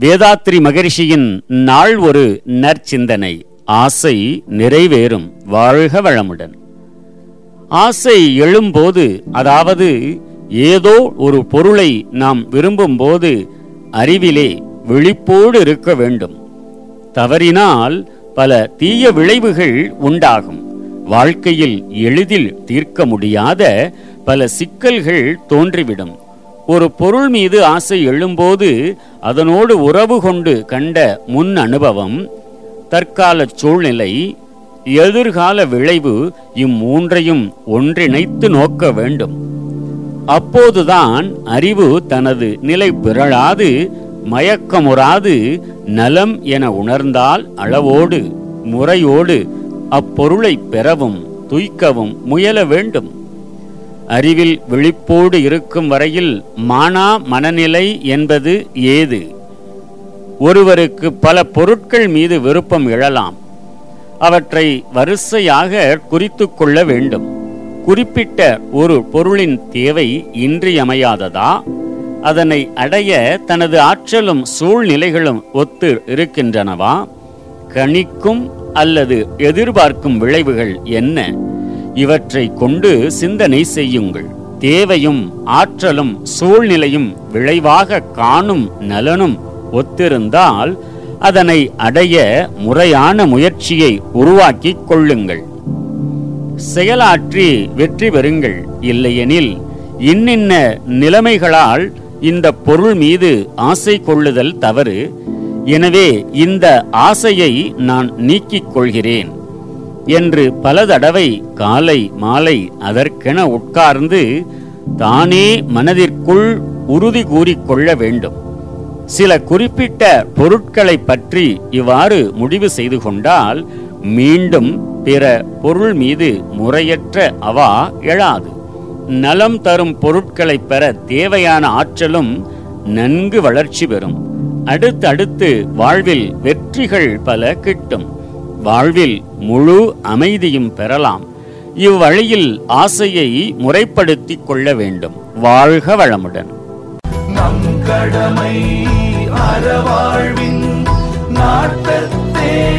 வேதாத்ரி மகரிஷியின் நாள் ஒரு நற்சிந்தனை. ஆசை நிறைவேறும் வாழ்க வளமுடன். ஆசை எழும்போது அதாவது ஏதோ ஒரு பொருளை நாம் விரும்பும்போது அறிவிலே விழிப்போடு இருக்க வேண்டும். தவறினால் பல தீய விளைவுகள் உண்டாகும். வாழ்க்கையில் எளிதில் தீர்க்க முடியாத பல சிக்கல்கள் தோன்றிவிடும். ஒரு பொருள் மீது ஆசை எழும்போது அதனோடு உறவு கொண்டு கண்ட முன் அனுபவம் தற்கால சூழ்நிலை எதிர்கால விளைவு இம்மூன்றையும் ஒன்றிணைத்து நோக்க வேண்டும். அப்போதுதான் அறிவு தனது நிலை பிறழாது மயக்கமுறாது நலம் என உணர்ந்தால் அளவோடு முறையோடு அப்பொருளை பெறவும் துய்க்கவும் முயல வேண்டும். அறிவில் விழிப்போடு இருக்கும் வரையில் மானா மனநிலை என்பது ஏது? ஒருவருக்கு பல பொருட்கள் மீது விருப்பம் எழலாம். அவற்றை வரிசையாக குறித்து கொள்ள வேண்டும். குறிப்பிட்ட ஒரு பொருளின் தேவை இன்றியமையாததா? அதனை அடைய தனது ஆற்றலும் சூழ்நிலைகளும் ஒத்து இருக்கின்றனவா? கணிக்கும் அல்லது எதிர்பார்க்கும் விளைவுகள் என்ன? இவற்றை கொண்டு சிந்தனை செய்யுங்கள். தேவையும் ஆற்றலும் சூழ்நிலையும் விளைவாக காணும் நலனும் ஒத்திருந்தால் அதனை அடைய முறையான முயற்சியை உருவாக்கிக் கொள்ளுங்கள். செயலாற்றி வெற்றி பெறுங்கள். இல்லையெனில் இன்னின்ன நிலைமைகளால் இந்த பொருள் மீது ஆசை கொள்ளுதல் தவறு. எனவே இந்த ஆசையை நான் நீக்கிக் கொள்கிறேன். என்று பல தடவை காலை மாலை அதற்கென உட்கார்ந்து தானே மனதிற்குள் உறுதி கூறிக்கொள்ள வேண்டும். சில குறிப்பிட்ட பொருட்களை பற்றி இவ்வாறு முடிவு செய்து கொண்டால் மீண்டும் பிற பொருள் மீது முறையற்ற அவா எழாது. நலம் தரும் பொருட்களை பெற தேவையான ஆற்றலும் நன்கு வளர்ச்சி பெறும். அடுத்தடுத்து வாழ்வில் வெற்றிகள் பல கிட்டும். வாழ்வில் முழு அமைதியும் பெறலாம். இவ்வழியில் ஆசையை முறைப்படுத்திக் கொள்ள வேண்டும். வாழ்க வளமுடன். நம் கடமை அறவாழ்வின் நாட்டத்தே